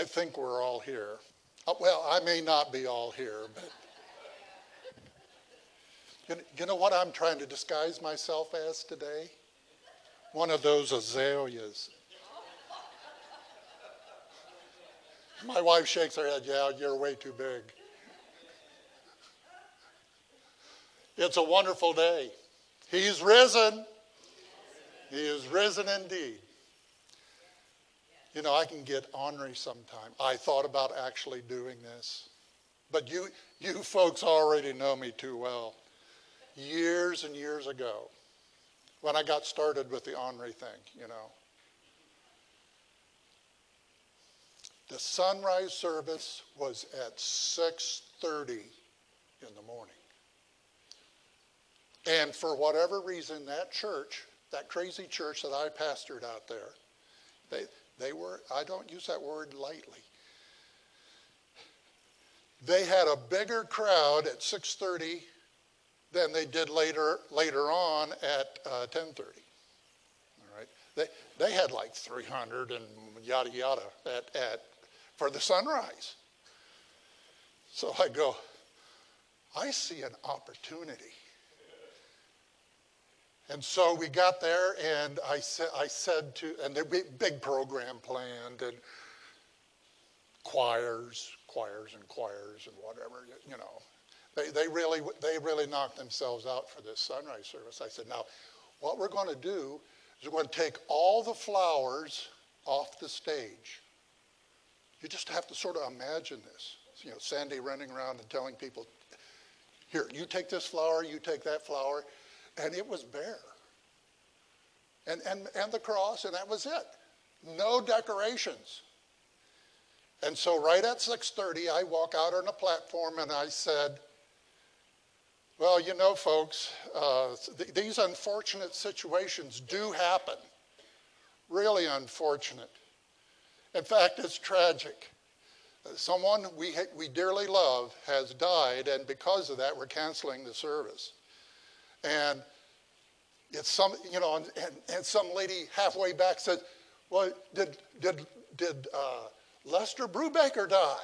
I think we're all here. Uh, well, I may not be all here, but. You know what I'm trying to disguise myself as today? One of those azaleas. My wife shakes her head, yeah, you're way too big. It's a wonderful day. He's risen. He is risen indeed. You know, I can get ornery sometime. I thought about actually doing this. But you, you folks already know me too well. Years and years ago, when I got started with the ornery thing, you know. The sunrise service was at 6:30 in the morning. And for whatever reason, that church, that crazy church that I pastored out there, they, they were, I don't use that word lightly. They had a bigger crowd at 6:30 than they did later later on at uh, 10:30. All right, they they had like 300 and yada yada at at for the sunrise. So I go, I see an opportunity. And so we got there, and I said, I said to, and the big program planned, and choirs, choirs, and choirs, and whatever, you know. They, they, really, they really knocked themselves out for this sunrise service. I said, now, what we're going to do is we're going to take all the flowers off the stage. You just have to sort of imagine this. You know, Sandy running around and telling people, here, you take this flower, you take that flower and it was bare. And, and, and the cross, and that was it. No decorations. And so right at 6:30, I walk out on a platform and I said, "Well, you know, folks, uh, th- these unfortunate situations do happen. Really unfortunate. In fact, it's tragic. Someone we, we dearly love has died, and because of that, we're canceling the service. And it's some, you know, and, and, and some lady halfway back said, well, did, did, did uh, Lester Brubaker die?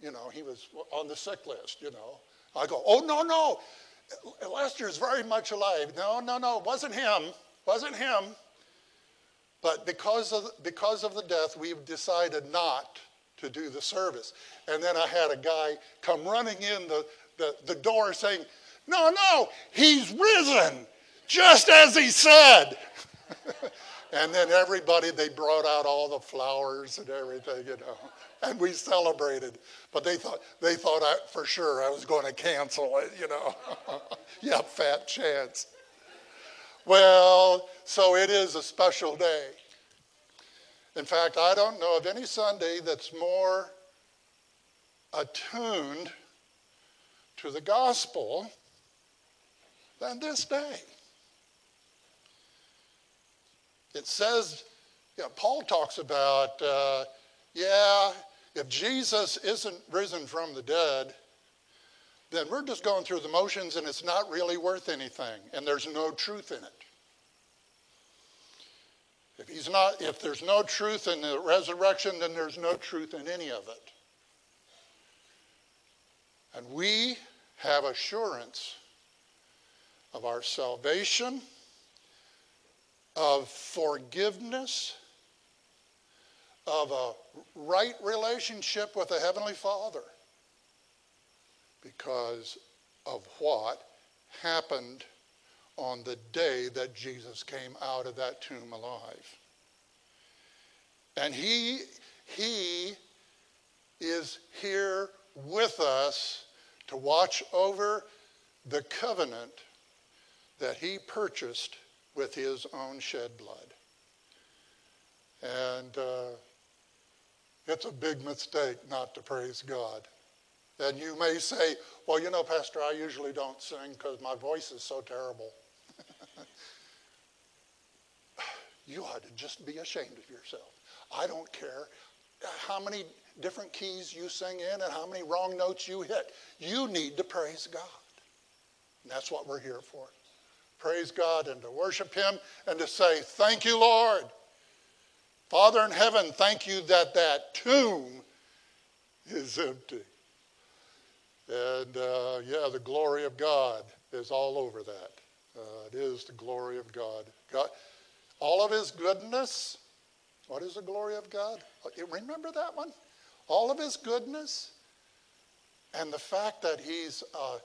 You know, he was on the sick list, you know. I go, oh, no, no. Lester's very much alive. No, no, no, it wasn't him. Wasn't him. But because of, because of the death, we've decided not to do the service. And then I had a guy come running in the, the, the door saying, no, no, he's risen, just as he said. and then everybody, they brought out all the flowers and everything, you know, and we celebrated. But they thought, they thought I, for sure I was going to cancel it, you know. yeah, fat chance. Well, so it is a special day. In fact, I don't know of any Sunday that's more attuned to the gospel than this day. It says, you know, Paul talks about, uh, yeah, if Jesus isn't risen from the dead, then we're just going through the motions and it's not really worth anything and there's no truth in it. If he's not, if there's no truth in the resurrection, then there's no truth in any of it. And we have assurance of our salvation, of forgiveness, of a right relationship with the Heavenly Father because of what happened on the day that Jesus came out of that tomb alive. And he, he is here with us to watch over the covenant that he purchased with his own shed blood. And uh, it's a big mistake not to praise God. And you may say, well, you know, Pastor, I usually don't sing because my voice is so terrible. you ought to just be ashamed of yourself. I don't care how many different keys you sing in and how many wrong notes you hit. You need to praise God. And that's what we're here for. Praise God and to worship Him and to say, Thank you, Lord. Father in heaven, thank you that that tomb is empty. And uh, yeah, the glory of God is all over that. Uh, it is the glory of God. God. All of his goodness. What is the glory of God? Uh, remember that one? All of his goodness and the fact that he's uh,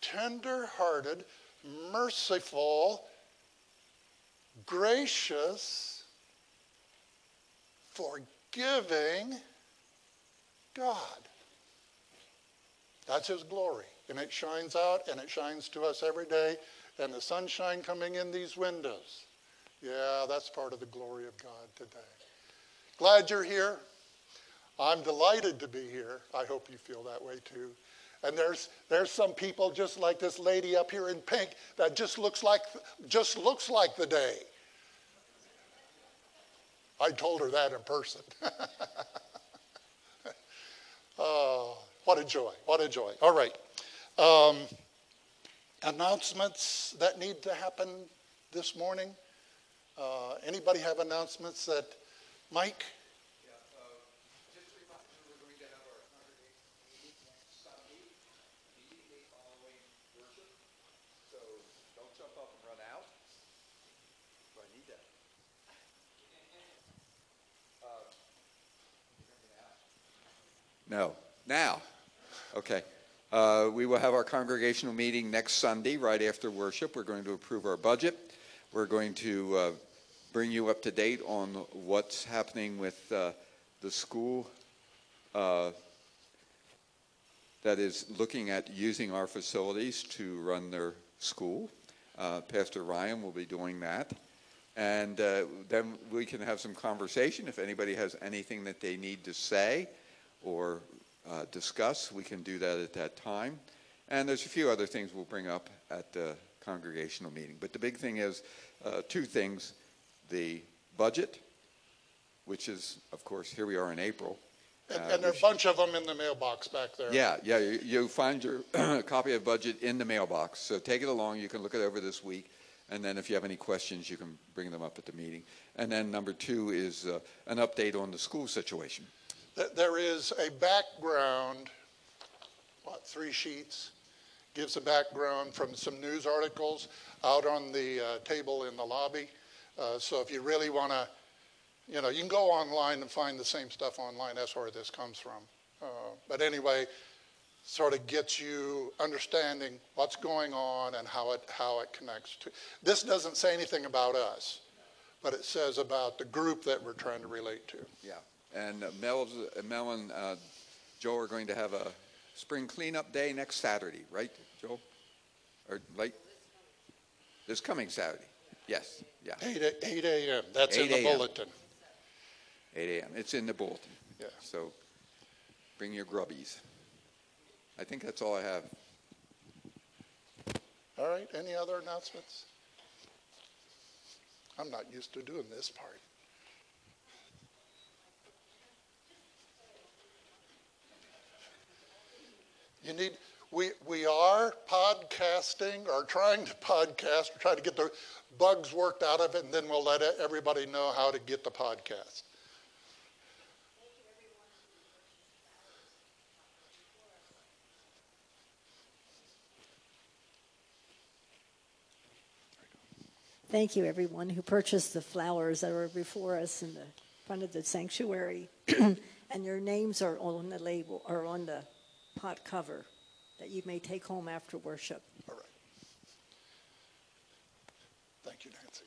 tender hearted, merciful, gracious, forgiving God. That's his glory. And it shines out and it shines to us every day. And the sunshine coming in these windows. Yeah, that's part of the glory of God today. Glad you're here. I'm delighted to be here. I hope you feel that way too. And there's, there's some people just like this lady up here in pink that just looks like, just looks like the day. I told her that in person. oh, what a joy. What a joy. All right. Um, announcements that need to happen this morning? Uh, anybody have announcements that, Mike? No. Now. Okay. Uh, we will have our congregational meeting next Sunday, right after worship. We're going to approve our budget. We're going to uh, bring you up to date on what's happening with uh, the school uh, that is looking at using our facilities to run their school. Uh, Pastor Ryan will be doing that. And uh, then we can have some conversation. If anybody has anything that they need to say, or uh, discuss, we can do that at that time. And there's a few other things we'll bring up at the congregational meeting. But the big thing is uh, two things the budget, which is, of course, here we are in April. And, uh, and there are a bunch of them in the mailbox back there. Yeah, yeah. You, you find your copy of budget in the mailbox. So take it along. You can look it over this week. And then if you have any questions, you can bring them up at the meeting. And then number two is uh, an update on the school situation that there is a background, what, three sheets, gives a background from some news articles out on the uh, table in the lobby. Uh, so if you really want to, you know, you can go online and find the same stuff online. That's where this comes from. Uh, but anyway, sort of gets you understanding what's going on and how it how it connects to. This doesn't say anything about us, but it says about the group that we're trying to relate to. Yeah. And uh, Mel and uh, Joe are going to have a spring cleanup day next Saturday, right, Joe? Or late? this coming Saturday? Yes, yeah. 8, 8 a.m. That's 8 in the bulletin. 8 a.m. It's in the bulletin. Yeah. So bring your grubbies. I think that's all I have. All right. Any other announcements? I'm not used to doing this part. You need, we, we are podcasting or trying to podcast, or try to get the bugs worked out of it, and then we'll let everybody know how to get the podcast. Thank you, everyone who purchased the flowers that are before us in the front of the sanctuary. and your names are on the label or on the pot cover that you may take home after worship. All right. Thank you, Nancy.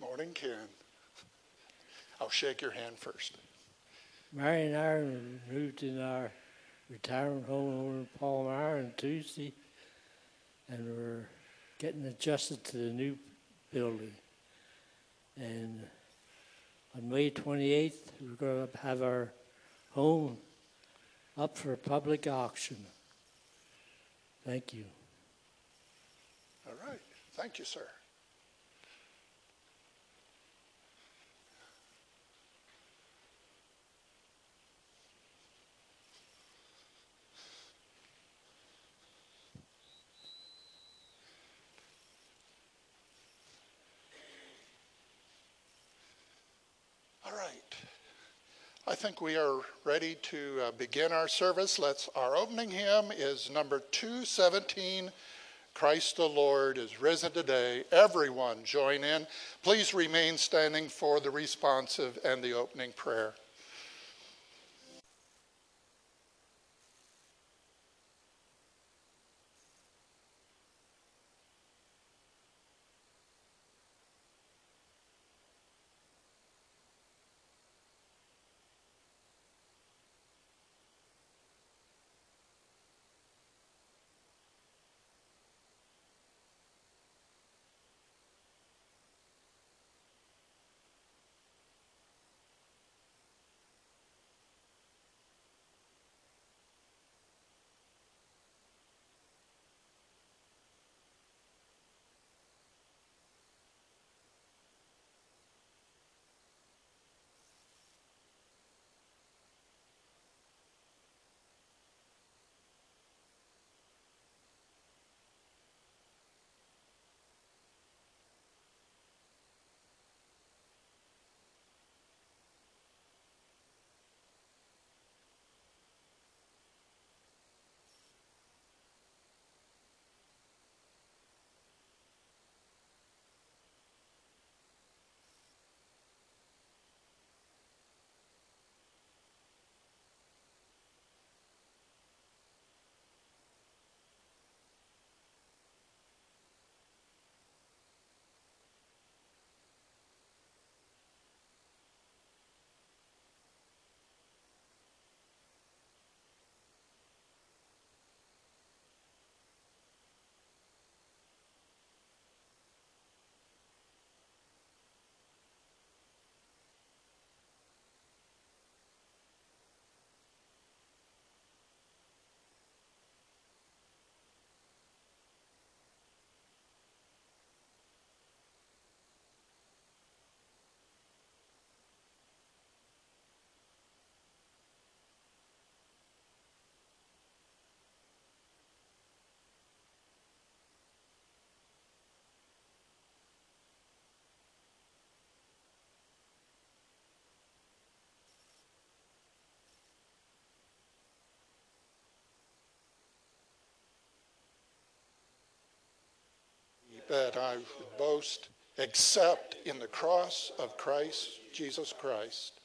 Morning, Ken. I'll shake your hand first. Mary and I moved in our retirement home over in Palmyra on Tuesday, and we're getting adjusted to the new building. And on May 28th, we're going to have our home up for public auction. Thank you. All right. Thank you, sir. I think we are ready to uh, begin our service. Let's. Our opening hymn is number 217. Christ the Lord is risen today. Everyone join in. Please remain standing for the responsive and the opening prayer. That I would boast except in the cross of Christ Jesus Christ,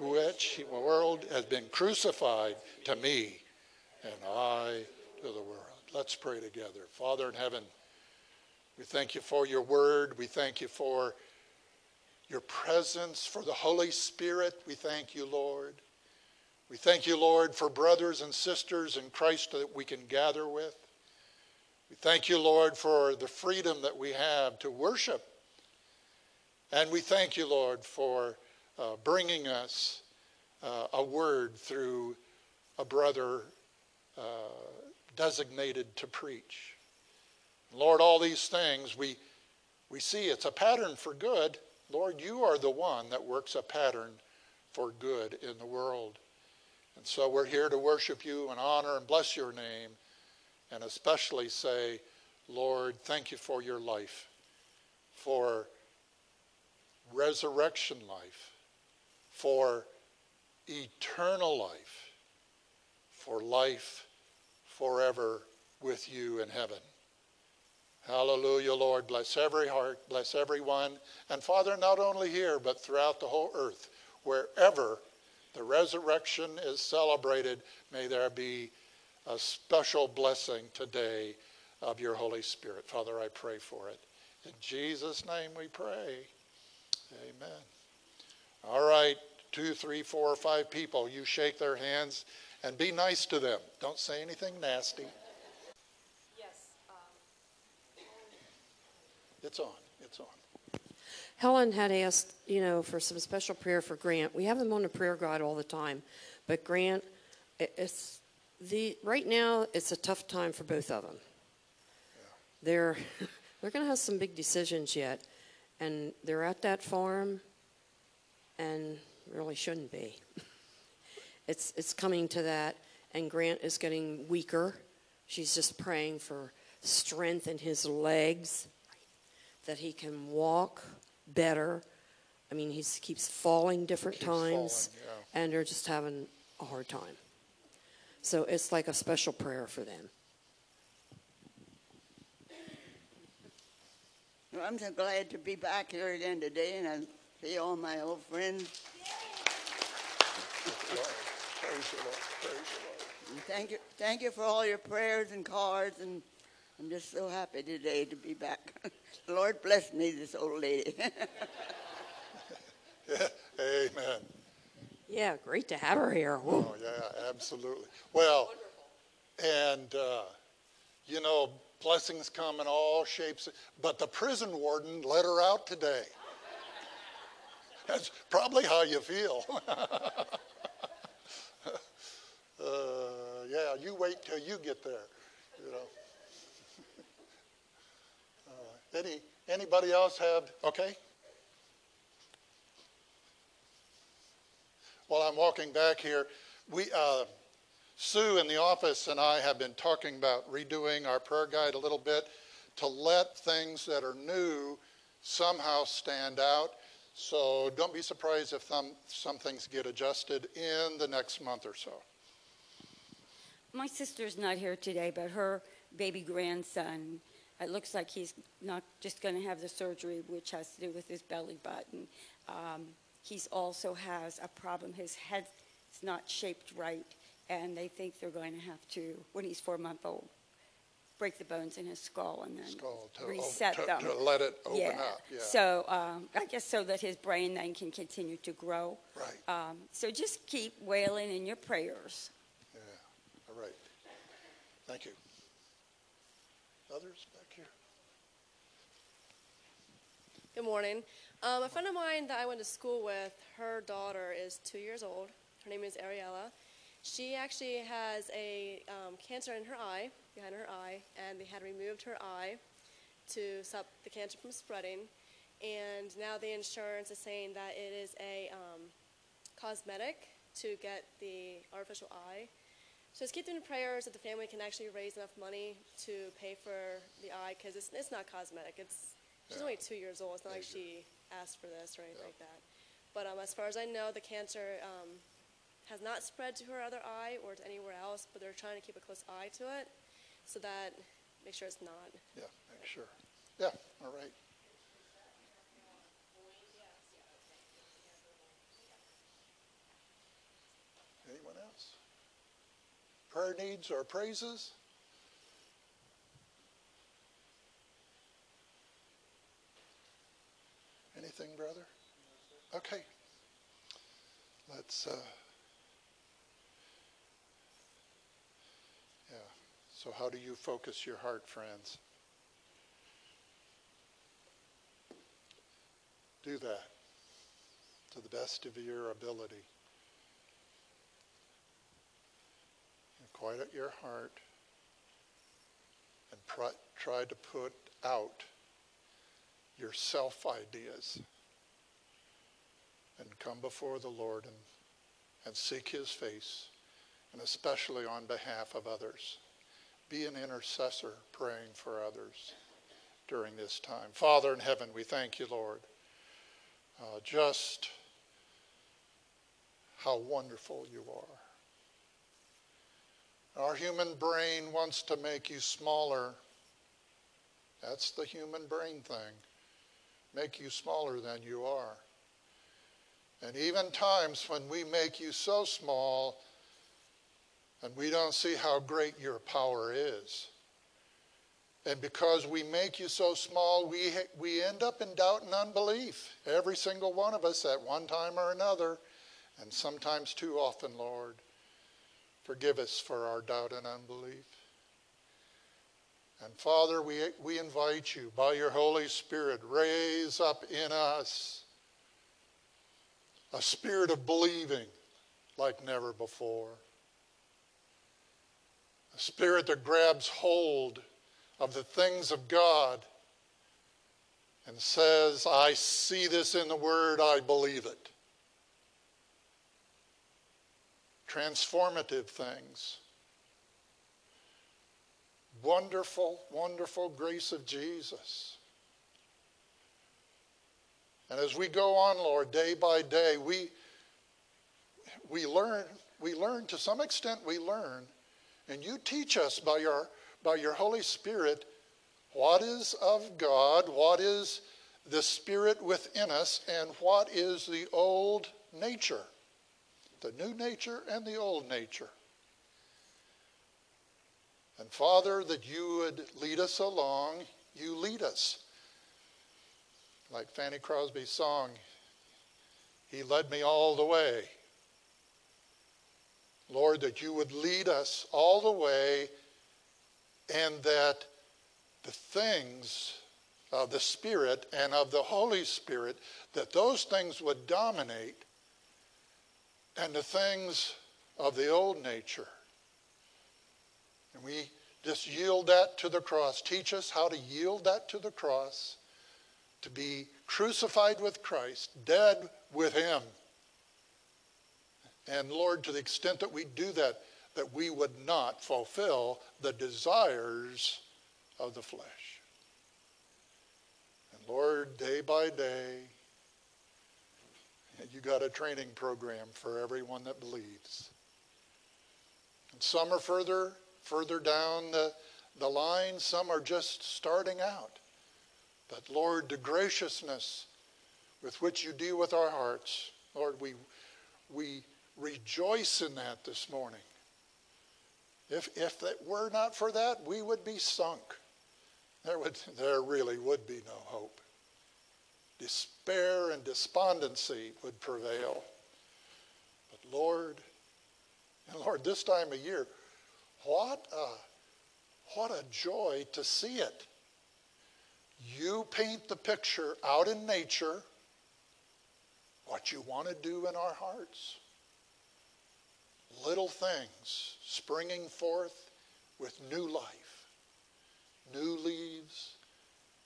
which the world has been crucified to me and I to the world. Let's pray together. Father in heaven, we thank you for your word. We thank you for your presence, for the Holy Spirit. We thank you, Lord. We thank you, Lord, for brothers and sisters in Christ that we can gather with. We thank you, Lord, for the freedom that we have to worship. And we thank you, Lord, for uh, bringing us uh, a word through a brother uh, designated to preach. Lord, all these things we, we see it's a pattern for good. Lord, you are the one that works a pattern for good in the world. And so we're here to worship you and honor and bless your name and especially say, Lord, thank you for your life, for resurrection life, for eternal life, for life forever with you in heaven. Hallelujah, Lord. Bless every heart, bless everyone. And Father, not only here, but throughout the whole earth, wherever the resurrection is celebrated, may there be a special blessing today of your Holy Spirit. Father, I pray for it. In Jesus' name we pray. Amen. All right, two, three, four, or five people, you shake their hands and be nice to them. Don't say anything nasty. Yes. Um, it's on. It's on. Helen had asked, you know, for some special prayer for Grant. We have him on the prayer guide all the time, but Grant, it's the right now it's a tough time for both of them. Yeah. They're they're going to have some big decisions yet, and they're at that farm, and really shouldn't be. it's it's coming to that, and Grant is getting weaker. She's just praying for strength in his legs, that he can walk better. I mean, he keeps falling different Keeps times, falling, yeah. and they're just having a hard time. So it's like a special prayer for them. Well, I'm so glad to be back here again today and I see all my old friends. Lord, Praise the Lord, praise the Lord. And thank you, thank you for all your prayers and cards and I'm just so happy today to be back. the Lord bless me, this old lady. Amen. Yeah, great to have her here. Woo. Oh, yeah, absolutely. Well, and, uh, you know, blessings come in all shapes, but the prison warden let her out today. That's probably how you feel. uh, yeah, you wait till you get there, you know. Uh, any, anybody else have, okay? While I'm walking back here, we, uh, Sue in the office and I have been talking about redoing our prayer guide a little bit to let things that are new somehow stand out. So don't be surprised if some, some things get adjusted in the next month or so. My sister's not here today, but her baby grandson, it looks like he's not just going to have the surgery, which has to do with his belly button. Um, he's also has a problem. His head's not shaped right, and they think they're going to have to, when he's four month old, break the bones in his skull and then Skull to, reset to, them. to let it open yeah. up. Yeah. So um, I guess so that his brain then can continue to grow. Right. Um, so just keep wailing in your prayers. yeah. All right. Thank you. Others back here? Good morning. Um, a friend of mine that I went to school with, her daughter is two years old. Her name is Ariella. She actually has a um, cancer in her eye, behind her eye, and they had removed her eye to stop the cancer from spreading. And now the insurance is saying that it is a um, cosmetic to get the artificial eye. So just keep doing prayers that the family can actually raise enough money to pay for the eye because it's, it's not cosmetic. It's she's Yeah. only two years old. It's not like she asked for this or anything like that. But um, as far as I know, the cancer um, has not spread to her other eye or to anywhere else. But they're trying to keep a close eye to it so that make sure it's not. Yeah, make sure. Yeah, all right. Anyone else? Prayer needs or praises? Anything, brother? Okay. Let's, uh, yeah. So, how do you focus your heart, friends? Do that to the best of your ability. And quiet your heart and pr- try to put out your self ideas and come before the Lord and, and seek his face, and especially on behalf of others. Be an intercessor praying for others during this time. Father in heaven, we thank you, Lord. Uh, just how wonderful you are. Our human brain wants to make you smaller. That's the human brain thing. Make you smaller than you are. And even times when we make you so small and we don't see how great your power is. And because we make you so small, we, we end up in doubt and unbelief. Every single one of us at one time or another, and sometimes too often, Lord. Forgive us for our doubt and unbelief. And Father, we, we invite you by your Holy Spirit, raise up in us a spirit of believing like never before. A spirit that grabs hold of the things of God and says, I see this in the Word, I believe it. Transformative things. Wonderful, wonderful grace of Jesus. And as we go on, Lord, day by day, we, we learn, we learn, to some extent we learn, and you teach us by your, by your Holy Spirit what is of God, what is the Spirit within us, and what is the old nature, the new nature and the old nature. And Father, that you would lead us along, you lead us. Like Fanny Crosby's song, He led me all the way. Lord, that you would lead us all the way and that the things of the Spirit and of the Holy Spirit, that those things would dominate and the things of the old nature. And we just yield that to the cross. Teach us how to yield that to the cross, to be crucified with Christ, dead with Him. And Lord, to the extent that we do that, that we would not fulfill the desires of the flesh. And Lord, day by day, you got a training program for everyone that believes. And some are further further down the, the line, some are just starting out. But Lord, the graciousness with which you deal with our hearts, Lord, we, we rejoice in that this morning. If, if it were not for that, we would be sunk. There, would, there really would be no hope. Despair and despondency would prevail. But Lord, and Lord, this time of year, what a, what a joy to see it. You paint the picture out in nature, what you want to do in our hearts. Little things springing forth with new life, new leaves,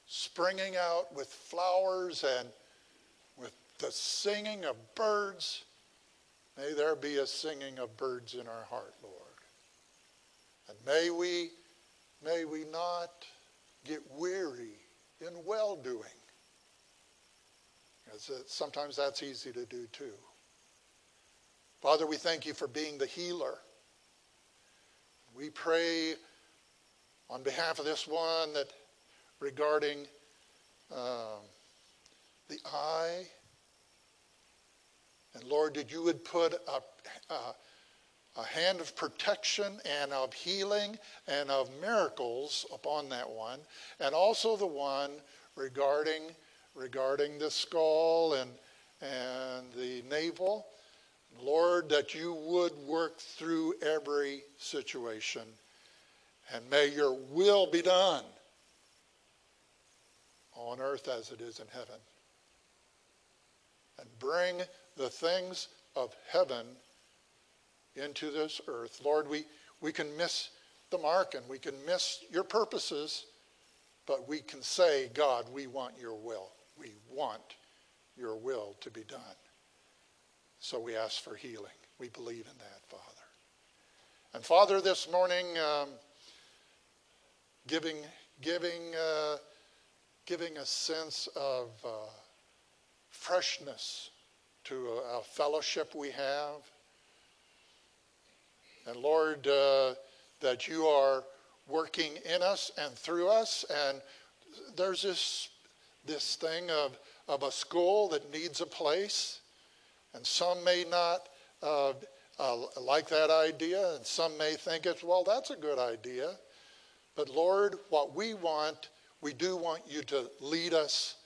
springing out with flowers and with the singing of birds. May there be a singing of birds in our heart. And may we, may we not get weary in well doing. Because sometimes that's easy to do too. Father, we thank you for being the healer. We pray on behalf of this one that regarding um, the eye. And Lord, that you would put a, a, a hand of protection and of healing and of miracles upon that one, and also the one regarding regarding the skull and and the navel. Lord, that you would work through every situation, and may your will be done on earth as it is in heaven. And bring the things of heaven into this earth. Lord, we, we can miss the mark and we can miss your purposes, but we can say, God, we want your will. We want your will to be done. So we ask for healing. We believe in that, Father. And Father, this morning, um, giving, giving, uh, giving a sense of uh, freshness to a, a fellowship we have and Lord, uh, that you are working in us and through us. And there's this, this thing of, of a school that needs a place. And some may not uh, uh, like that idea, and some may think it's, well, that's a good idea. But Lord, what we want, we do want you to lead us.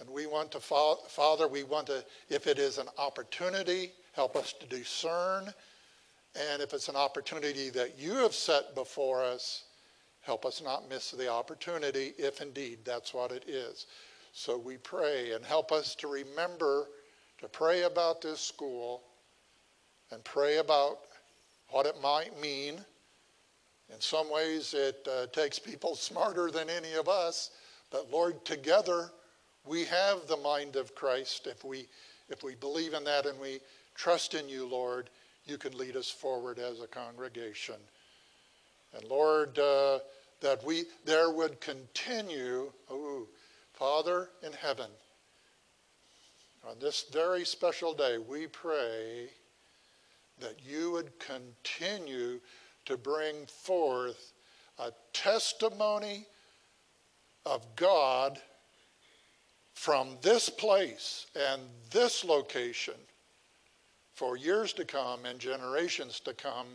And we want to, Father, we want to, if it is an opportunity, help us to discern and if it's an opportunity that you have set before us, help us not miss the opportunity if indeed that's what it is. So we pray and help us to remember to pray about this school and pray about what it might mean. In some ways, it uh, takes people smarter than any of us, but Lord, together we have the mind of Christ if we, if we believe in that and we trust in you, Lord you can lead us forward as a congregation. And Lord, uh, that we there would continue, oh, Father in heaven, On this very special day, we pray that you would continue to bring forth a testimony of God from this place and this location for years to come and generations to come.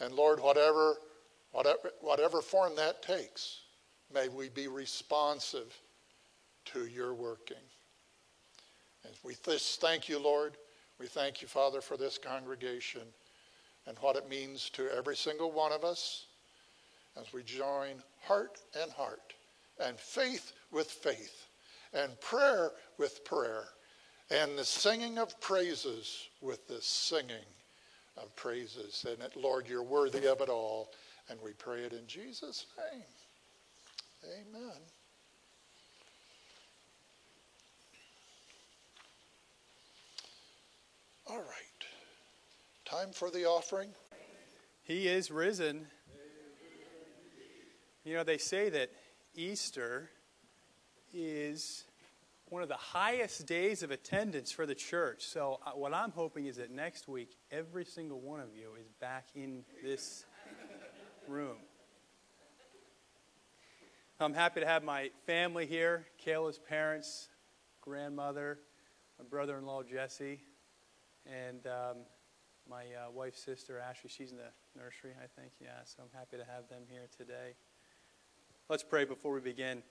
And Lord, whatever, whatever, whatever form that takes, may we be responsive to your working. And we thank you, Lord. We thank you, Father, for this congregation and what it means to every single one of us as we join heart and heart and faith with faith and prayer with prayer and the singing of praises with the singing of praises. And Lord, you're worthy of it all. And we pray it in Jesus' name. Amen. All right. Time for the offering. He is risen. You know, they say that Easter is one of the highest days of attendance for the church. So, uh, what I'm hoping is that next week, every single one of you is back in this room. I'm happy to have my family here Kayla's parents, grandmother, my brother in law, Jesse, and um, my uh, wife's sister, Ashley. She's in the nursery, I think. Yeah, so I'm happy to have them here today. Let's pray before we begin.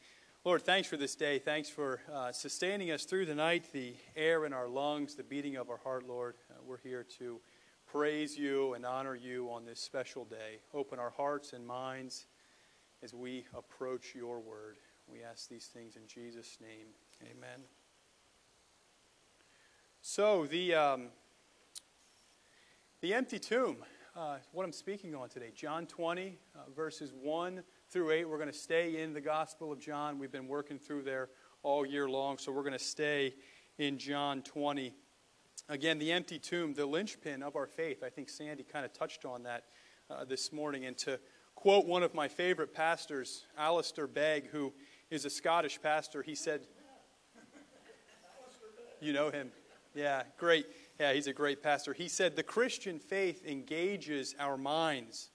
Lord, thanks for this day. Thanks for uh, sustaining us through the night, the air in our lungs, the beating of our heart, Lord. Uh, we're here to praise you and honor you on this special day. Open our hearts and minds as we approach your word. We ask these things in Jesus' name. Amen. So, the, um, the empty tomb, uh, what I'm speaking on today, John 20, uh, verses 1 through 8. We're going to stay in the Gospel of John. We've been working through there all year long, so we're going to stay in John 20. Again, the empty tomb, the linchpin of our faith. I think Sandy kind of touched on that uh, this morning. And to quote one of my favorite pastors, Alistair Begg, who is a Scottish pastor, he said, You know him. Yeah, great. Yeah, he's a great pastor. He said, The Christian faith engages our minds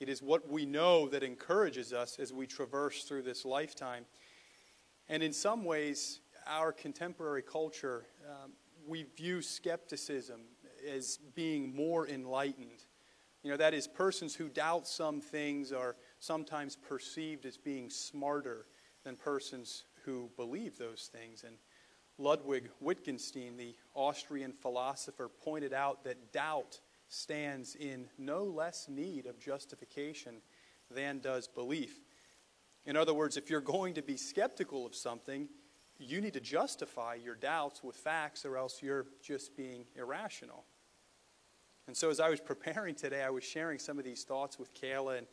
it is what we know that encourages us as we traverse through this lifetime. And in some ways, our contemporary culture, um, we view skepticism as being more enlightened. You know, that is, persons who doubt some things are sometimes perceived as being smarter than persons who believe those things. And Ludwig Wittgenstein, the Austrian philosopher, pointed out that doubt stands in no less need of justification than does belief. In other words, if you're going to be skeptical of something, you need to justify your doubts with facts, or else you're just being irrational. And so, as I was preparing today, I was sharing some of these thoughts with Kayla, and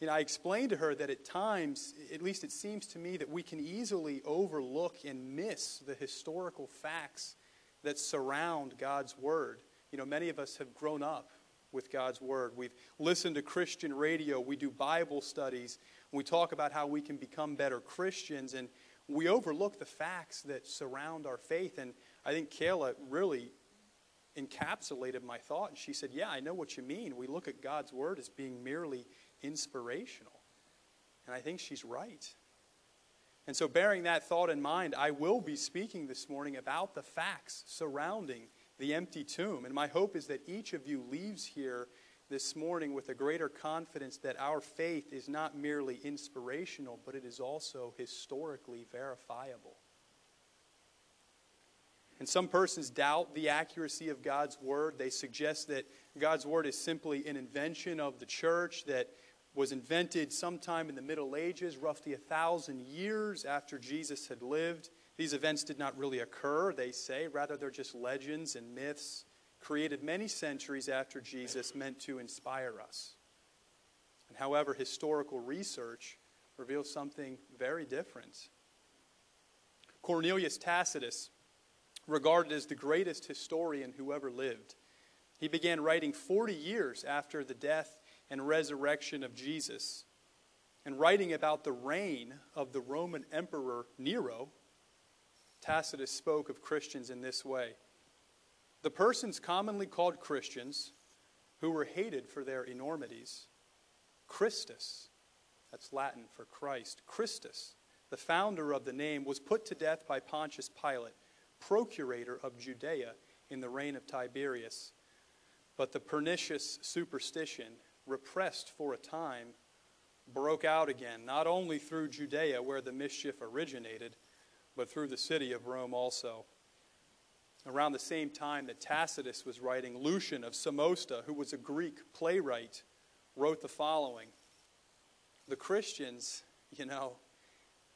you know, I explained to her that at times, at least it seems to me, that we can easily overlook and miss the historical facts that surround God's Word. You know, many of us have grown up with God's Word. We've listened to Christian radio. We do Bible studies. We talk about how we can become better Christians, and we overlook the facts that surround our faith. And I think Kayla really encapsulated my thought. And she said, Yeah, I know what you mean. We look at God's Word as being merely inspirational. And I think she's right. And so, bearing that thought in mind, I will be speaking this morning about the facts surrounding the empty tomb. And my hope is that each of you leaves here this morning with a greater confidence that our faith is not merely inspirational, but it is also historically verifiable. And some persons doubt the accuracy of God's word. They suggest that God's word is simply an invention of the church that was invented sometime in the Middle Ages, roughly a thousand years after Jesus had lived. These events did not really occur, they say. Rather, they're just legends and myths created many centuries after Jesus meant to inspire us. And however, historical research reveals something very different. Cornelius Tacitus, regarded as the greatest historian who ever lived, he began writing 40 years after the death and resurrection of Jesus. And writing about the reign of the Roman Emperor Nero, Tacitus spoke of Christians in this way The persons commonly called Christians, who were hated for their enormities, Christus, that's Latin for Christ, Christus, the founder of the name, was put to death by Pontius Pilate, procurator of Judea in the reign of Tiberius. But the pernicious superstition, repressed for a time, broke out again, not only through Judea, where the mischief originated, but through the city of Rome also. Around the same time that Tacitus was writing, Lucian of Samosata, who was a Greek playwright, wrote the following The Christians, you know,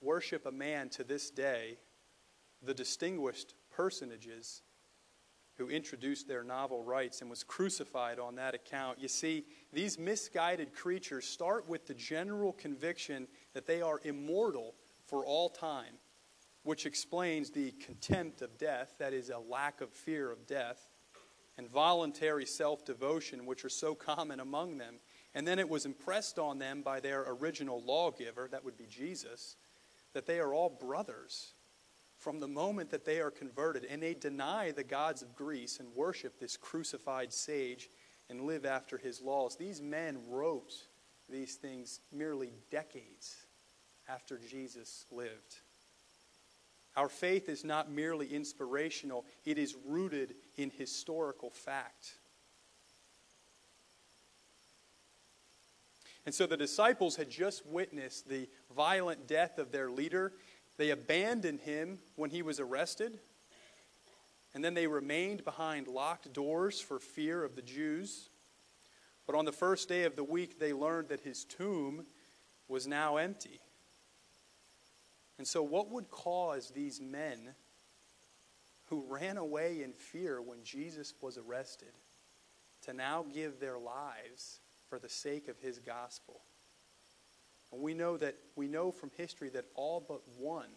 worship a man to this day, the distinguished personages who introduced their novel rites and was crucified on that account. You see, these misguided creatures start with the general conviction that they are immortal for all time, which explains the contempt of death, that is, a lack of fear of death, and voluntary self devotion, which are so common among them. And then it was impressed on them by their original lawgiver, that would be Jesus, that they are all brothers from the moment that they are converted and they deny the gods of Greece and worship this crucified sage and live after his laws. These men wrote these things merely decades after Jesus lived. Our faith is not merely inspirational, it is rooted in historical fact. And so the disciples had just witnessed the violent death of their leader they abandoned him when he was arrested, and then they remained behind locked doors for fear of the Jews. But on the first day of the week, they learned that his tomb was now empty. And so, what would cause these men who ran away in fear when Jesus was arrested to now give their lives for the sake of his gospel? And we know that we know from history that all but one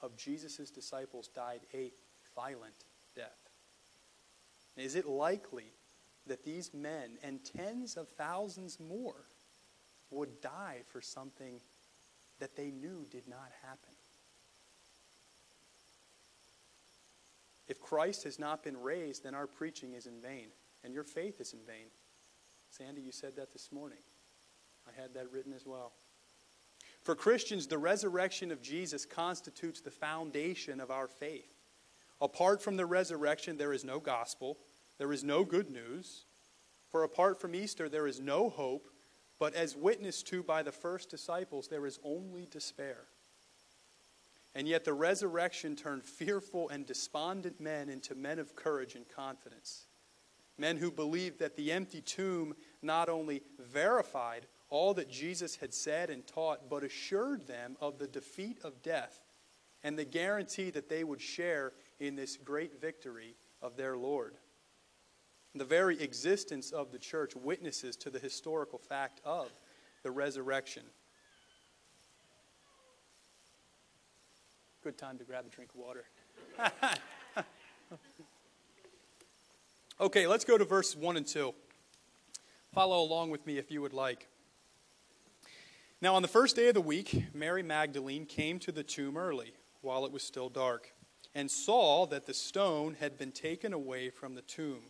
of Jesus' disciples died a violent death. Is it likely that these men and tens of thousands more would die for something that they knew did not happen? If Christ has not been raised, then our preaching is in vain, and your faith is in vain. Sandy, you said that this morning. I had that written as well. For Christians, the resurrection of Jesus constitutes the foundation of our faith. Apart from the resurrection, there is no gospel, there is no good news. For apart from Easter, there is no hope, but as witnessed to by the first disciples, there is only despair. And yet the resurrection turned fearful and despondent men into men of courage and confidence. Men who believed that the empty tomb not only verified all that Jesus had said and taught, but assured them of the defeat of death and the guarantee that they would share in this great victory of their Lord. The very existence of the church witnesses to the historical fact of the resurrection. Good time to grab a drink of water. okay, let's go to verse 1 and 2. Follow along with me if you would like. Now, on the first day of the week, Mary Magdalene came to the tomb early, while it was still dark, and saw that the stone had been taken away from the tomb.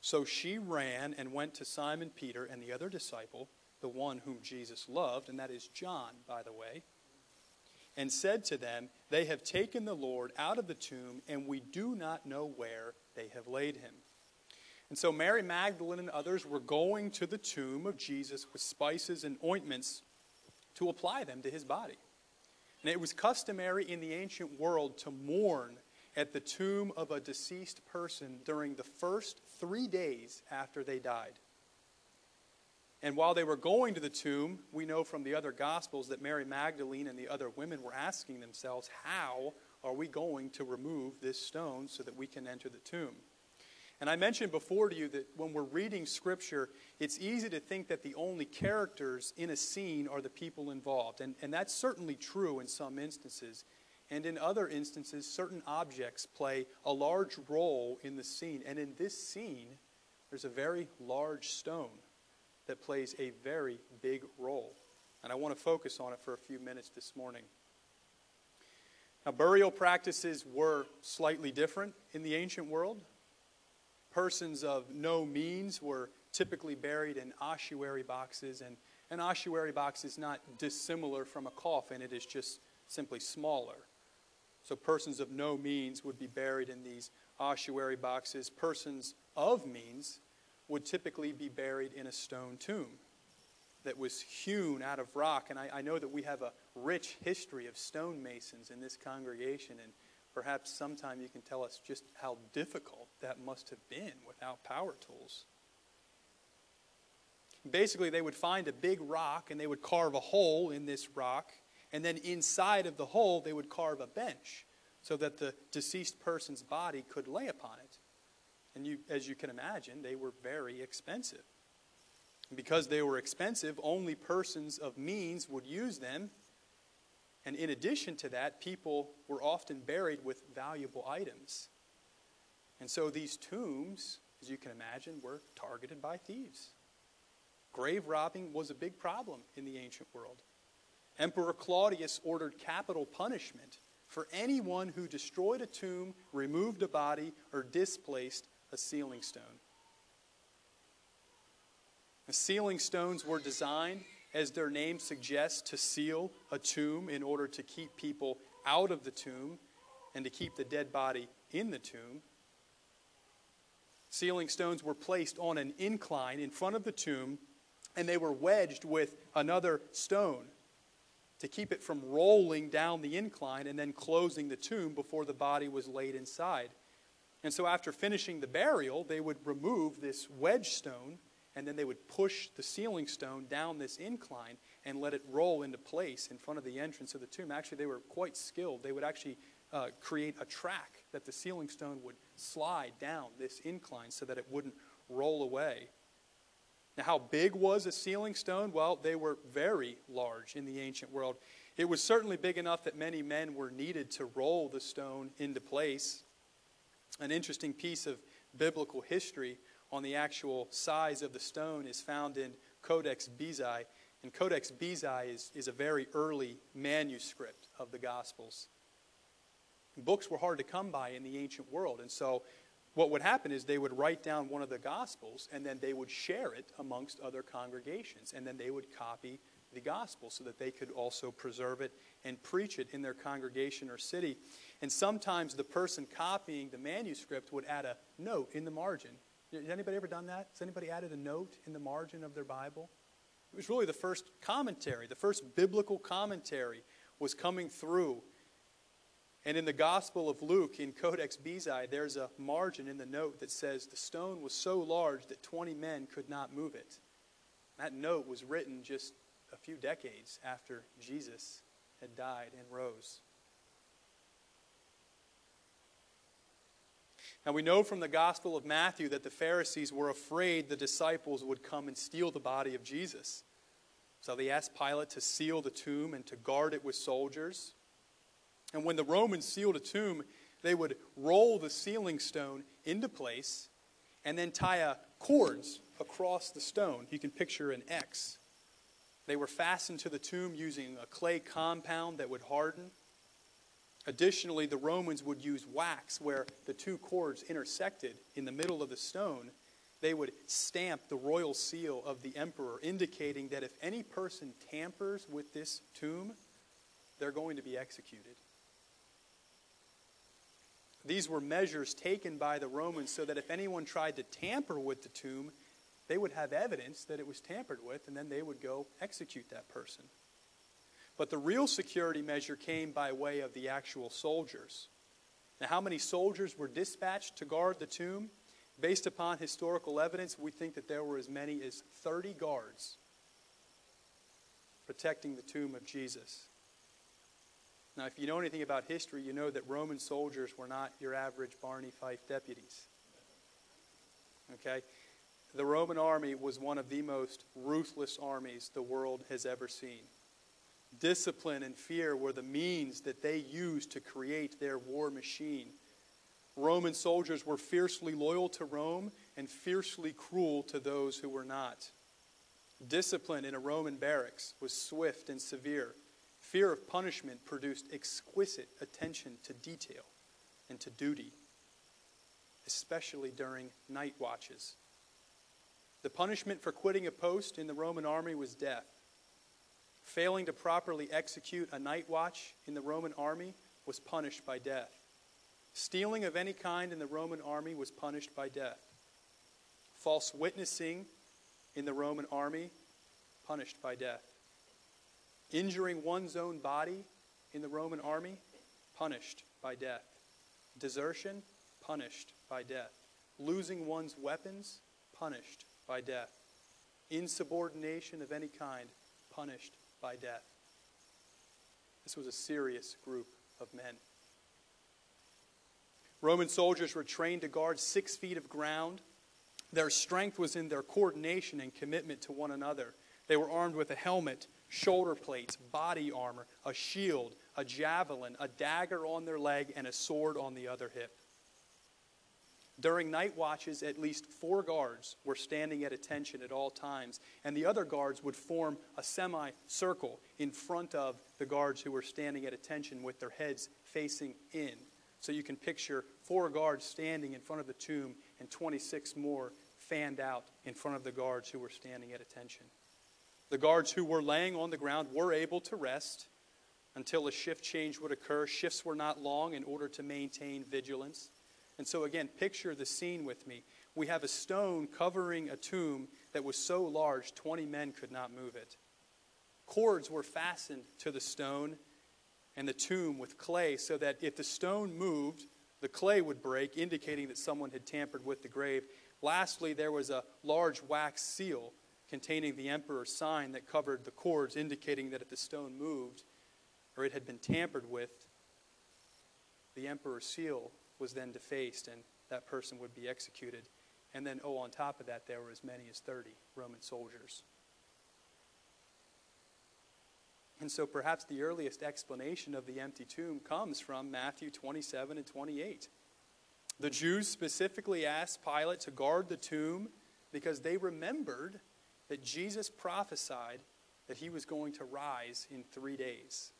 So she ran and went to Simon Peter and the other disciple, the one whom Jesus loved, and that is John, by the way, and said to them, They have taken the Lord out of the tomb, and we do not know where they have laid him. And so Mary Magdalene and others were going to the tomb of Jesus with spices and ointments to apply them to his body. And it was customary in the ancient world to mourn at the tomb of a deceased person during the first three days after they died. And while they were going to the tomb, we know from the other Gospels that Mary Magdalene and the other women were asking themselves, How are we going to remove this stone so that we can enter the tomb? And I mentioned before to you that when we're reading Scripture, it's easy to think that the only characters in a scene are the people involved. And, and that's certainly true in some instances. And in other instances, certain objects play a large role in the scene. And in this scene, there's a very large stone that plays a very big role. And I want to focus on it for a few minutes this morning. Now, burial practices were slightly different in the ancient world. Persons of no means were typically buried in ossuary boxes, and an ossuary box is not dissimilar from a coffin, it is just simply smaller. So, persons of no means would be buried in these ossuary boxes. Persons of means would typically be buried in a stone tomb that was hewn out of rock. And I, I, know that we have a rich history of stonemasons in this congregation, and perhaps sometime you can tell us just how difficult that must have been without power tools. Basically, they would find a big rock and they would carve a hole in this rock, and then inside of the hole, they would carve a bench so that the deceased person's body could lay upon it. And you, as you can imagine, they were very expensive. And because they were expensive, only persons of means would use them. And in addition to that, people were often buried with valuable items. And so these tombs, as you can imagine, were targeted by thieves. Grave robbing was a big problem in the ancient world. Emperor Claudius ordered capital punishment for anyone who destroyed a tomb, removed a body, or displaced a sealing stone. The sealing stones were designed, as their name suggests, to seal a tomb in order to keep people out of the tomb and to keep the dead body in the tomb. Sealing stones were placed on an incline in front of the tomb, and they were wedged with another stone to keep it from rolling down the incline and then closing the tomb before the body was laid inside. And so, after finishing the burial, they would remove this wedge stone and then they would push the sealing stone down this incline and let it roll into place in front of the entrance of the tomb. Actually, they were quite skilled. They would actually uh, create a track that the sealing stone would slide down this incline so that it wouldn't roll away. Now, how big was a sealing stone? Well, they were very large in the ancient world. It was certainly big enough that many men were needed to roll the stone into place. An interesting piece of biblical history on the actual size of the stone is found in Codex Bezae. And Codex Bezae is, is a very early manuscript of the Gospels. Books were hard to come by in the ancient world, and so what would happen is they would write down one of the Gospels and then they would share it amongst other congregations, and then they would copy the Gospel so that they could also preserve it and preach it in their congregation or city. And sometimes the person copying the manuscript would add a note in the margin has anybody ever done that? Has anybody added a note in the margin of their Bible? It was really the first commentary, the first biblical commentary was coming through. And in the Gospel of Luke, in Codex Bezae, there's a margin in the note that says the stone was so large that 20 men could not move it. That note was written just a few decades after Jesus had died and rose. Now, we know from the Gospel of Matthew that the Pharisees were afraid the disciples would come and steal the body of Jesus. So they asked Pilate to seal the tomb and to guard it with soldiers. And when the Romans sealed a tomb, they would roll the sealing stone into place and then tie a cords across the stone. You can picture an X. They were fastened to the tomb using a clay compound that would harden. Additionally, the Romans would use wax where the two cords intersected in the middle of the stone. They would stamp the royal seal of the emperor, indicating that if any person tampers with this tomb, they're going to be executed. These were measures taken by the Romans so that if anyone tried to tamper with the tomb, they would have evidence that it was tampered with, and then they would go execute that person. But the real security measure came by way of the actual soldiers. Now, how many soldiers were dispatched to guard the tomb? Based upon historical evidence, we think that there were as many as 30 guards protecting the tomb of Jesus. Now, if you know anything about history, you know that Roman soldiers were not your average Barney Fife deputies. Okay? The Roman army was one of the most ruthless armies the world has ever seen. Discipline and fear were the means that they used to create their war machine. Roman soldiers were fiercely loyal to Rome and fiercely cruel to those who were not. Discipline in a Roman barracks was swift and severe. Fear of punishment produced exquisite attention to detail and to duty, especially during night watches. The punishment for quitting a post in the Roman army was death. Failing to properly execute a night watch in the Roman army was punished by death. Stealing of any kind in the Roman army was punished by death. False witnessing in the Roman army, punished by death. Injuring one's own body in the Roman army, punished by death. Desertion, punished by death. Losing one's weapons, punished by death. Insubordination of any kind, punished by death. This was a serious group of men. Roman soldiers were trained to guard six feet of ground. Their strength was in their coordination and commitment to one another. They were armed with a helmet, shoulder plates, body armor, a shield, a javelin, a dagger on their leg, and a sword on the other hip. During night watches, at least four guards were standing at attention at all times, and the other guards would form a semicircle in front of the guards who were standing at attention with their heads facing in. So you can picture four guards standing in front of the tomb and 26 more fanned out in front of the guards who were standing at attention. The guards who were laying on the ground were able to rest until a shift change would occur. Shifts were not long in order to maintain vigilance. And so, again, picture the scene with me. We have a stone covering a tomb that was so large 20 men could not move it. Cords were fastened to the stone and the tomb with clay so that if the stone moved, the clay would break, indicating that someone had tampered with the grave. Lastly, there was a large wax seal containing the emperor's sign that covered the cords, indicating that if the stone moved or it had been tampered with, the emperor's seal was then defaced and that person would be executed. And then, oh, on top of that, there were as many as 30 Roman soldiers. And so perhaps the earliest explanation of the empty tomb comes from Matthew 27 and 28. The Jews specifically asked Pilate to guard the tomb because they remembered that Jesus prophesied that he was going to rise in three days.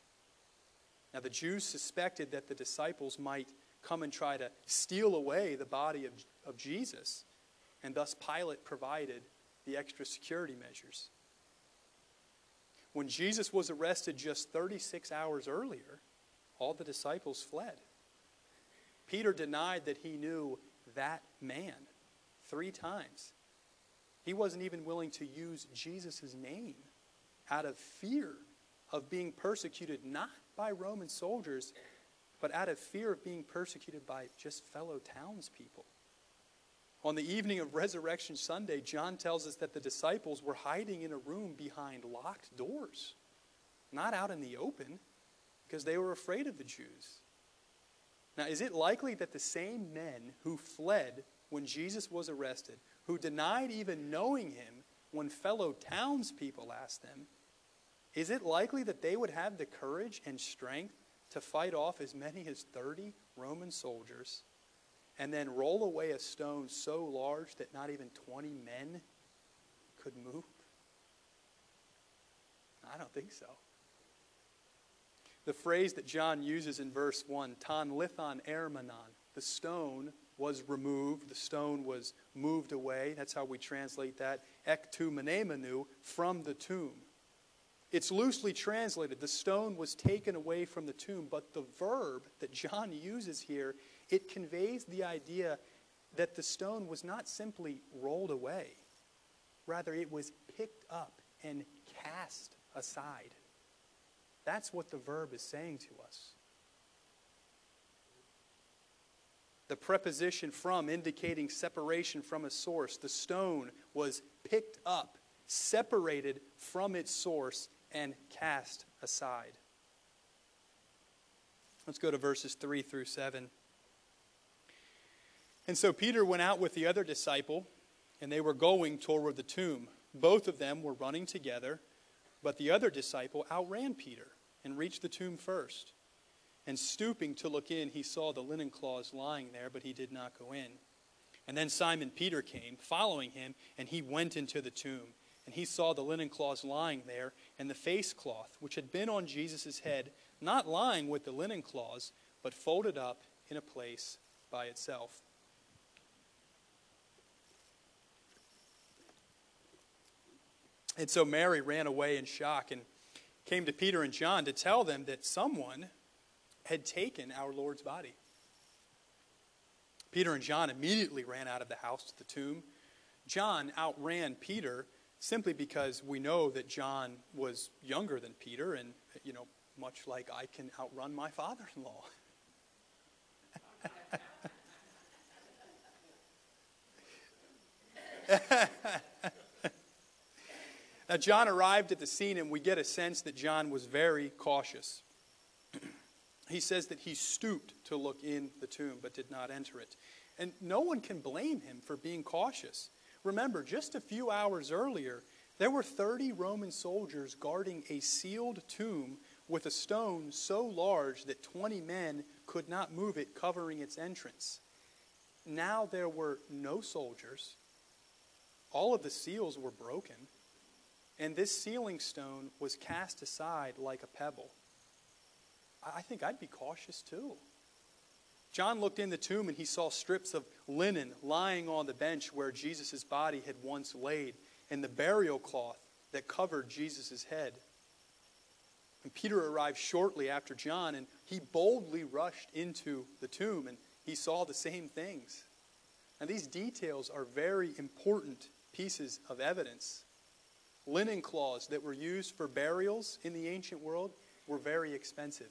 Now, the Jews suspected that the disciples might come and try to steal away the body of, of Jesus, and thus Pilate provided the extra security measures. When Jesus was arrested just 36 hours earlier, all the disciples fled. Peter denied that he knew that man three times. He wasn't even willing to use Jesus' name out of fear of being persecuted not by Roman soldiers, but out of fear of being persecuted by just fellow townspeople. On the evening of Resurrection Sunday, John tells us that the disciples were hiding in a room behind locked doors, not out in the open, because they were afraid of the Jews. Now, is it likely that the same men who fled when Jesus was arrested, who denied even knowing him when fellow townspeople asked them, is it likely that they would have the courage and strength to fight off as many as 30 Roman soldiers and then roll away a stone so large that not even 20 men could move? I don't think so. The phrase that John uses in verse 1, ton lithon ermanon, the stone was removed, the stone was moved away. That's how we translate that. Ek tu from the tomb. It's loosely translated. The stone was taken away from the tomb, but the verb that John uses here, it conveys the idea that the stone was not simply rolled away. Rather, it was picked up and cast aside. That's what the verb is saying to us. The preposition from indicating separation from a source. The stone was picked up, separated from its source, and cast aside. Let's go to verses 3 through 7. And so Peter went out with the other disciple, and they were going toward the tomb. Both of them were running together, but the other disciple outran Peter and reached the tomb first. And stooping to look in, he saw the linen cloths lying there, but he did not go in. And then Simon Peter came, following him, and he went into the tomb. And he saw the linen cloths lying there, and the face cloth, which had been on Jesus' head, not lying with the linen cloths, but folded up in a place by itself. And so Mary ran away in shock and came to Peter and John to tell them that someone had taken our Lord's body. Peter and John immediately ran out of the house to the tomb. John outran Peter simply because we know that John was younger than Peter, and, you know, much like I can outrun my father in law. now, John arrived at the scene, and we get a sense that John was very cautious. he says that he stooped to look in the tomb but did not enter it. And no one can blame him for being cautious. Remember, just a few hours earlier, there were 30 Roman soldiers guarding a sealed tomb with a stone so large that 20 men could not move it, covering its entrance. Now there were no soldiers. All of the seals were broken, and this sealing stone was cast aside like a pebble. I think I'd be cautious too. John looked in the tomb and he saw strips of linen lying on the bench where Jesus' body had once laid, and the burial cloth that covered Jesus' head. And Peter arrived shortly after John, and he boldly rushed into the tomb, and he saw the same things. And these details are very important pieces of evidence. Linen cloths that were used for burials in the ancient world were very expensive.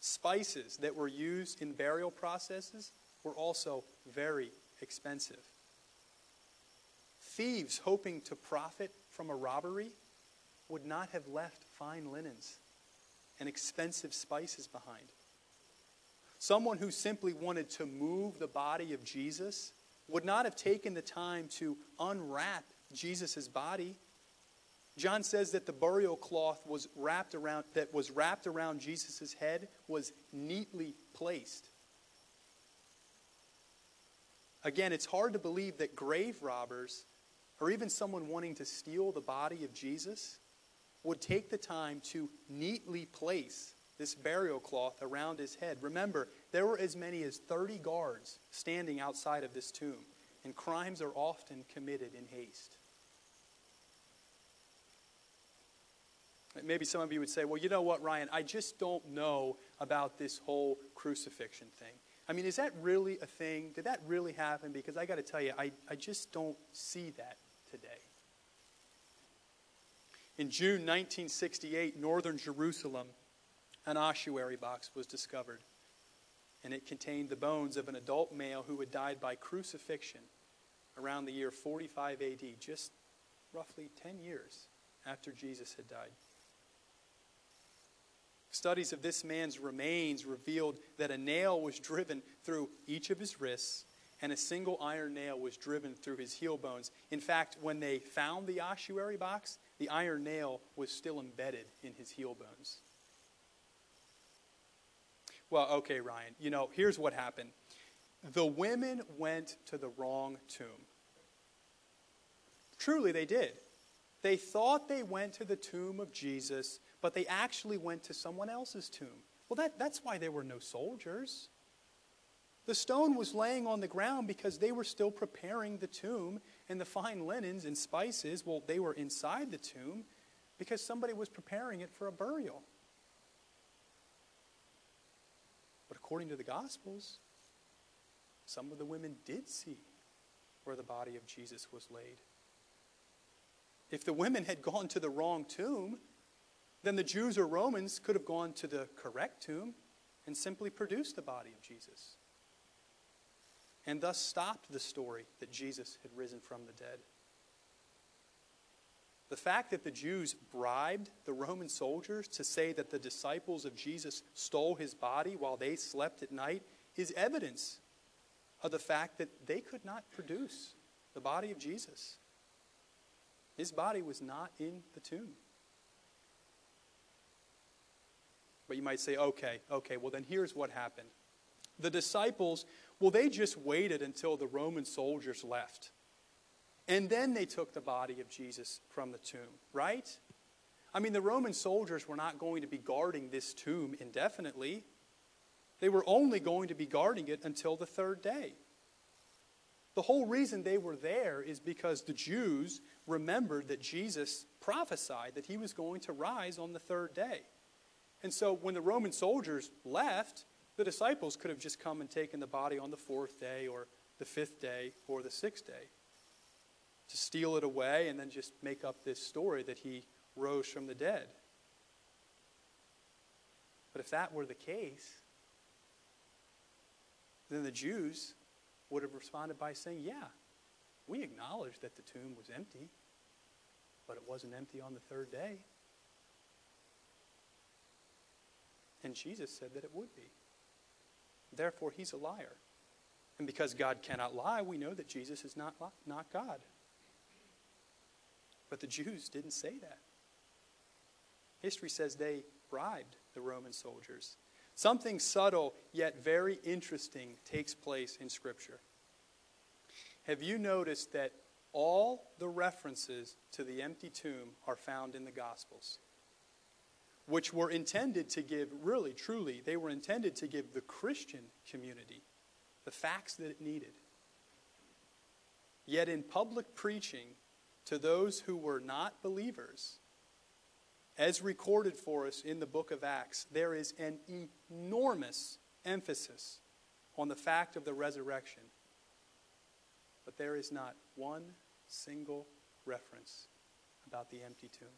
Spices that were used in burial processes were also very expensive. Thieves hoping to profit from a robbery would not have left fine linens and expensive spices behind. Someone who simply wanted to move the body of Jesus would not have taken the time to unwrap Jesus' body. John says that the burial cloth was wrapped around that was wrapped around Jesus' head was neatly placed. Again, it's hard to believe that grave robbers or even someone wanting to steal the body of Jesus would take the time to neatly place this burial cloth around his head. Remember, there were as many as 30 guards standing outside of this tomb, and crimes are often committed in haste. Maybe some of you would say, well, you know what, Ryan, I just don't know about this whole crucifixion thing. I mean, is that really a thing? Did that really happen? Because I got to tell you, I, I just don't see that today. In June 1968, northern Jerusalem, an ossuary box was discovered, and it contained the bones of an adult male who had died by crucifixion around the year 45 AD, just roughly 10 years after Jesus had died. Studies of this man's remains revealed that a nail was driven through each of his wrists and a single iron nail was driven through his heel bones. In fact, when they found the ossuary box, the iron nail was still embedded in his heel bones. Well, okay, Ryan, you know, here's what happened. The women went to the wrong tomb. Truly, they did. They thought they went to the tomb of Jesus, but they actually went to someone else's tomb. Well, that, that's why there were no soldiers. The stone was laying on the ground because they were still preparing the tomb, and the fine linens and spices, well, they were inside the tomb because somebody was preparing it for a burial. But according to the Gospels, some of the women did see where the body of Jesus was laid. If the women had gone to the wrong tomb, then the Jews or Romans could have gone to the correct tomb and simply produced the body of Jesus and thus stopped the story that Jesus had risen from the dead. The fact that the Jews bribed the Roman soldiers to say that the disciples of Jesus stole his body while they slept at night is evidence of the fact that they could not produce the body of Jesus. His body was not in the tomb. But you might say, okay, okay, well, then here's what happened. The disciples well, they just waited until the Roman soldiers left. And then they took the body of Jesus from the tomb, right? I mean, the Roman soldiers were not going to be guarding this tomb indefinitely. They were only going to be guarding it until the third day. The whole reason they were there is because the Jews remembered that Jesus prophesied that he was going to rise on the third day. And so when the Roman soldiers left, the disciples could have just come and taken the body on the fourth day or the fifth day or the sixth day to steal it away and then just make up this story that he rose from the dead. But if that were the case, then the Jews would have responded by saying, Yeah, we acknowledge that the tomb was empty, but it wasn't empty on the third day. And Jesus said that it would be. Therefore, he's a liar. And because God cannot lie, we know that Jesus is not, not God. But the Jews didn't say that. History says they bribed the Roman soldiers. Something subtle yet very interesting takes place in Scripture. Have you noticed that all the references to the empty tomb are found in the Gospels? Which were intended to give, really, truly, they were intended to give the Christian community the facts that it needed. Yet in public preaching to those who were not believers, as recorded for us in the book of Acts, there is an enormous emphasis on the fact of the resurrection. But there is not one single reference about the empty tomb.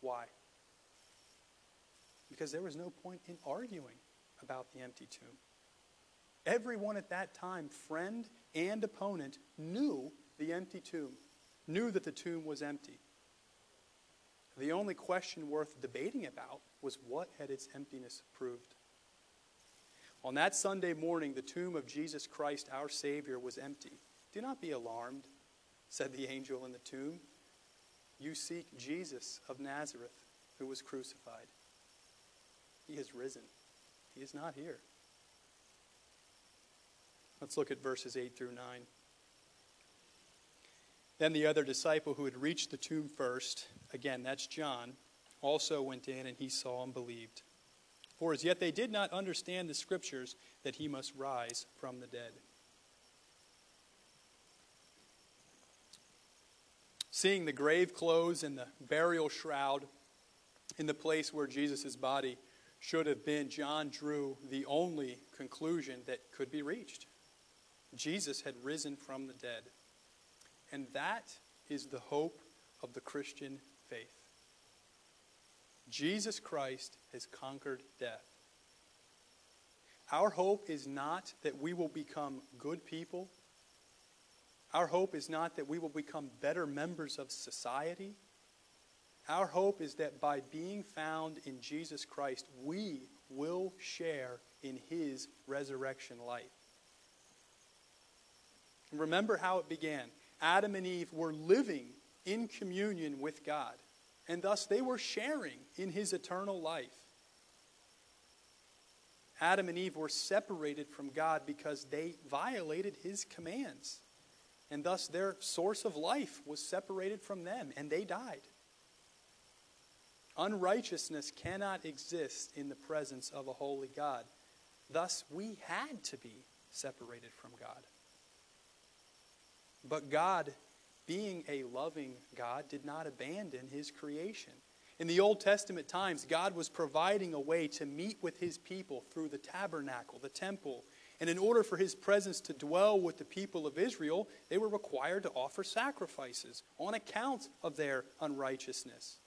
Why? Because there was no point in arguing about the empty tomb. Everyone at that time, friend and opponent, knew the empty tomb, knew that the tomb was empty. The only question worth debating about was what had its emptiness proved. On that Sunday morning, the tomb of Jesus Christ, our Savior, was empty. Do not be alarmed, said the angel in the tomb. You seek Jesus of Nazareth, who was crucified. He has risen. He is not here. Let's look at verses 8 through 9. Then the other disciple who had reached the tomb first, again, that's John, also went in and he saw and believed. For as yet they did not understand the scriptures that he must rise from the dead. Seeing the grave clothes and the burial shroud in the place where Jesus' body should have been, John drew the only conclusion that could be reached. Jesus had risen from the dead. And that is the hope of the Christian faith. Jesus Christ has conquered death. Our hope is not that we will become good people. Our hope is not that we will become better members of society. Our hope is that by being found in Jesus Christ, we will share in his resurrection life. Remember how it began. Adam and Eve were living in communion with God, and thus they were sharing in his eternal life. Adam and Eve were separated from God because they violated his commands, and thus their source of life was separated from them, and they died. Unrighteousness cannot exist in the presence of a holy God. Thus, we had to be separated from God. But God, being a loving God, did not abandon his creation. In the Old Testament times, God was providing a way to meet with his people through the tabernacle, the temple. And in order for his presence to dwell with the people of Israel, they were required to offer sacrifices on account of their unrighteousness.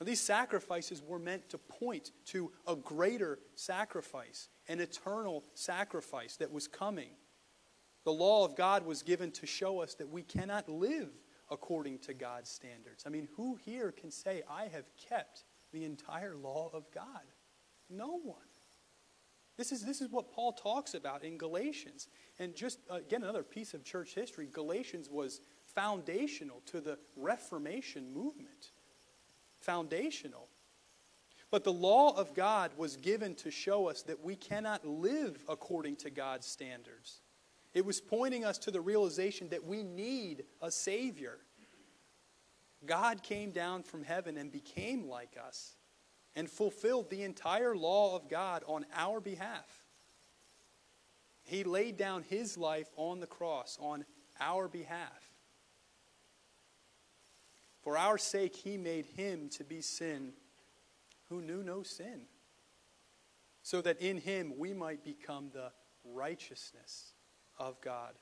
Now, these sacrifices were meant to point to a greater sacrifice, an eternal sacrifice that was coming. The law of God was given to show us that we cannot live according to God's standards. I mean, who here can say, I have kept the entire law of God? No one. This is, this is what Paul talks about in Galatians. And just, uh, again, another piece of church history Galatians was foundational to the Reformation movement. Foundational. But the law of God was given to show us that we cannot live according to God's standards. It was pointing us to the realization that we need a Savior. God came down from heaven and became like us and fulfilled the entire law of God on our behalf. He laid down his life on the cross on our behalf. For our sake, he made him to be sin who knew no sin, so that in him we might become the righteousness of God.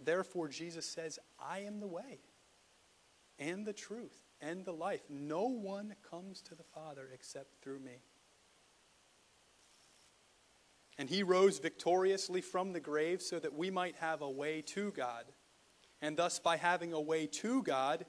Therefore, Jesus says, I am the way and the truth and the life. No one comes to the Father except through me. And he rose victoriously from the grave so that we might have a way to God. And thus, by having a way to God,